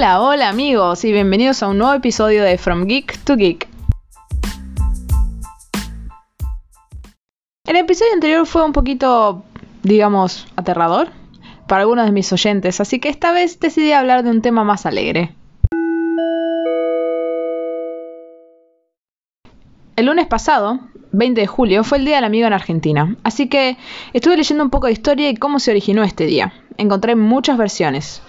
Hola, hola amigos y bienvenidos a un nuevo episodio de From Geek to Geek. El episodio anterior fue un poquito, digamos, aterrador para algunos de mis oyentes, así que esta vez decidí hablar de un tema más alegre. El lunes pasado, 20 de julio, fue el Día del Amigo en Argentina, así que estuve leyendo un poco de historia y cómo se originó este día. Encontré muchas versiones.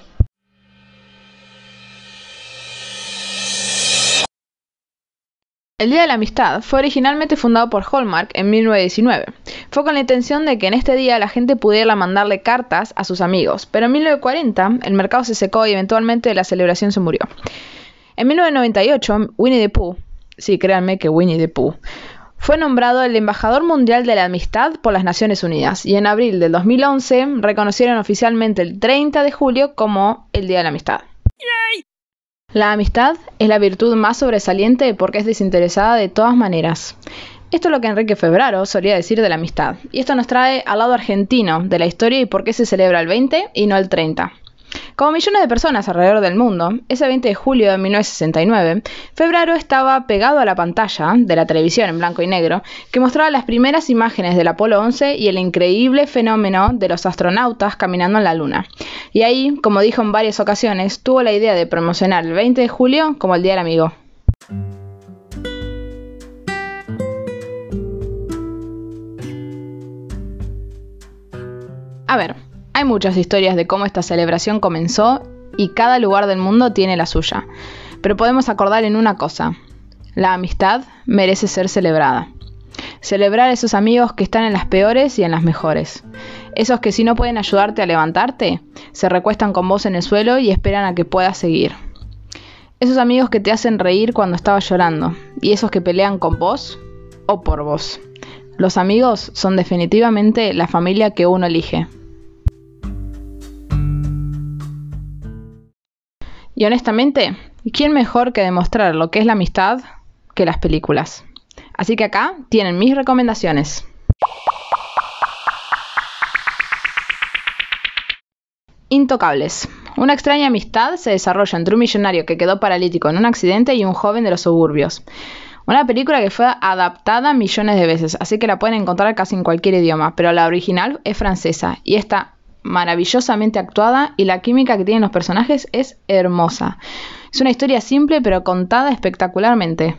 El Día de la Amistad fue originalmente fundado por Hallmark en 1919. Fue con la intención de que en este día la gente pudiera mandarle cartas a sus amigos, pero en 1940 el mercado se secó y eventualmente la celebración se murió. En 1998, Winnie the Pooh, sí, créanme que Winnie the Pooh, fue nombrado el embajador mundial de la amistad por las Naciones Unidas y en abril del 2011 reconocieron oficialmente el 30 de julio como el Día de la Amistad. La amistad es la virtud más sobresaliente porque es desinteresada de todas maneras. Esto es lo que Enrique Febraro solía decir de la amistad. Y esto nos trae al lado argentino de la historia y por qué se celebra el 20 y no el 30. Como millones de personas alrededor del mundo, ese 20 de julio de 1969, Febraro estaba pegado a la pantalla de la televisión en blanco y negro que mostraba las primeras imágenes del Apolo 11 y el increíble fenómeno de los astronautas caminando en la Luna. Y ahí, como dijo en varias ocasiones, tuvo la idea de promocionar el 20 de julio como el Día del Amigo. A ver, hay muchas historias de cómo esta celebración comenzó y cada lugar del mundo tiene la suya, pero podemos acordar en una cosa, la amistad merece ser celebrada. Celebrar a esos amigos que están en las peores y en las mejores. Esos que si no pueden ayudarte a levantarte, se recuestan con vos en el suelo y esperan a que puedas seguir. Esos amigos que te hacen reír cuando estabas llorando y esos que pelean con vos o por vos. Los amigos son definitivamente la familia que uno elige. Y honestamente, ¿quién mejor que demostrar lo que es la amistad que las películas? Así que acá tienen mis recomendaciones. Intocables. Una extraña amistad se desarrolla entre un millonario que quedó paralítico en un accidente y un joven de los suburbios. Una película que fue adaptada millones de veces, así que la pueden encontrar casi en cualquier idioma, pero la original es francesa y está maravillosamente actuada y la química que tienen los personajes es hermosa. Es una historia simple pero contada espectacularmente.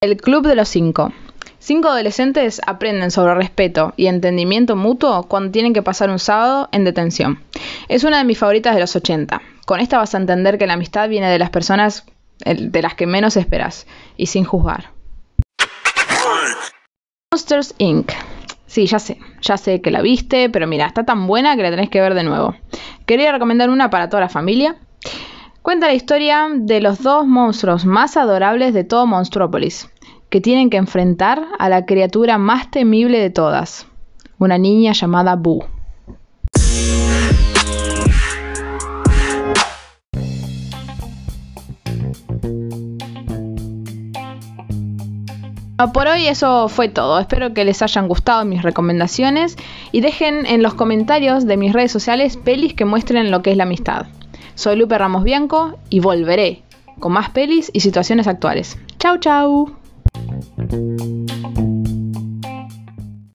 El Club de los Cinco. Cinco adolescentes aprenden sobre respeto y entendimiento mutuo cuando tienen que pasar un sábado en detención. Es una de mis favoritas de los 80. Con esta vas a entender que la amistad viene de las personas de las que menos esperas y sin juzgar. Monsters Inc. Sí, ya sé, ya sé que la viste, pero mira, está tan buena que la tenés que ver de nuevo. Quería recomendar una para toda la familia. Cuenta la historia de los dos monstruos más adorables de todo Monstrópolis, que tienen que enfrentar a la criatura más temible de todas, una niña llamada Boo. Por hoy eso fue todo. Espero que les hayan gustado mis recomendaciones y dejen en los comentarios de mis redes sociales pelis que muestren lo que es la amistad. Soy Lupe Ramos Bianco y volveré con más pelis y situaciones actuales. Chau chau.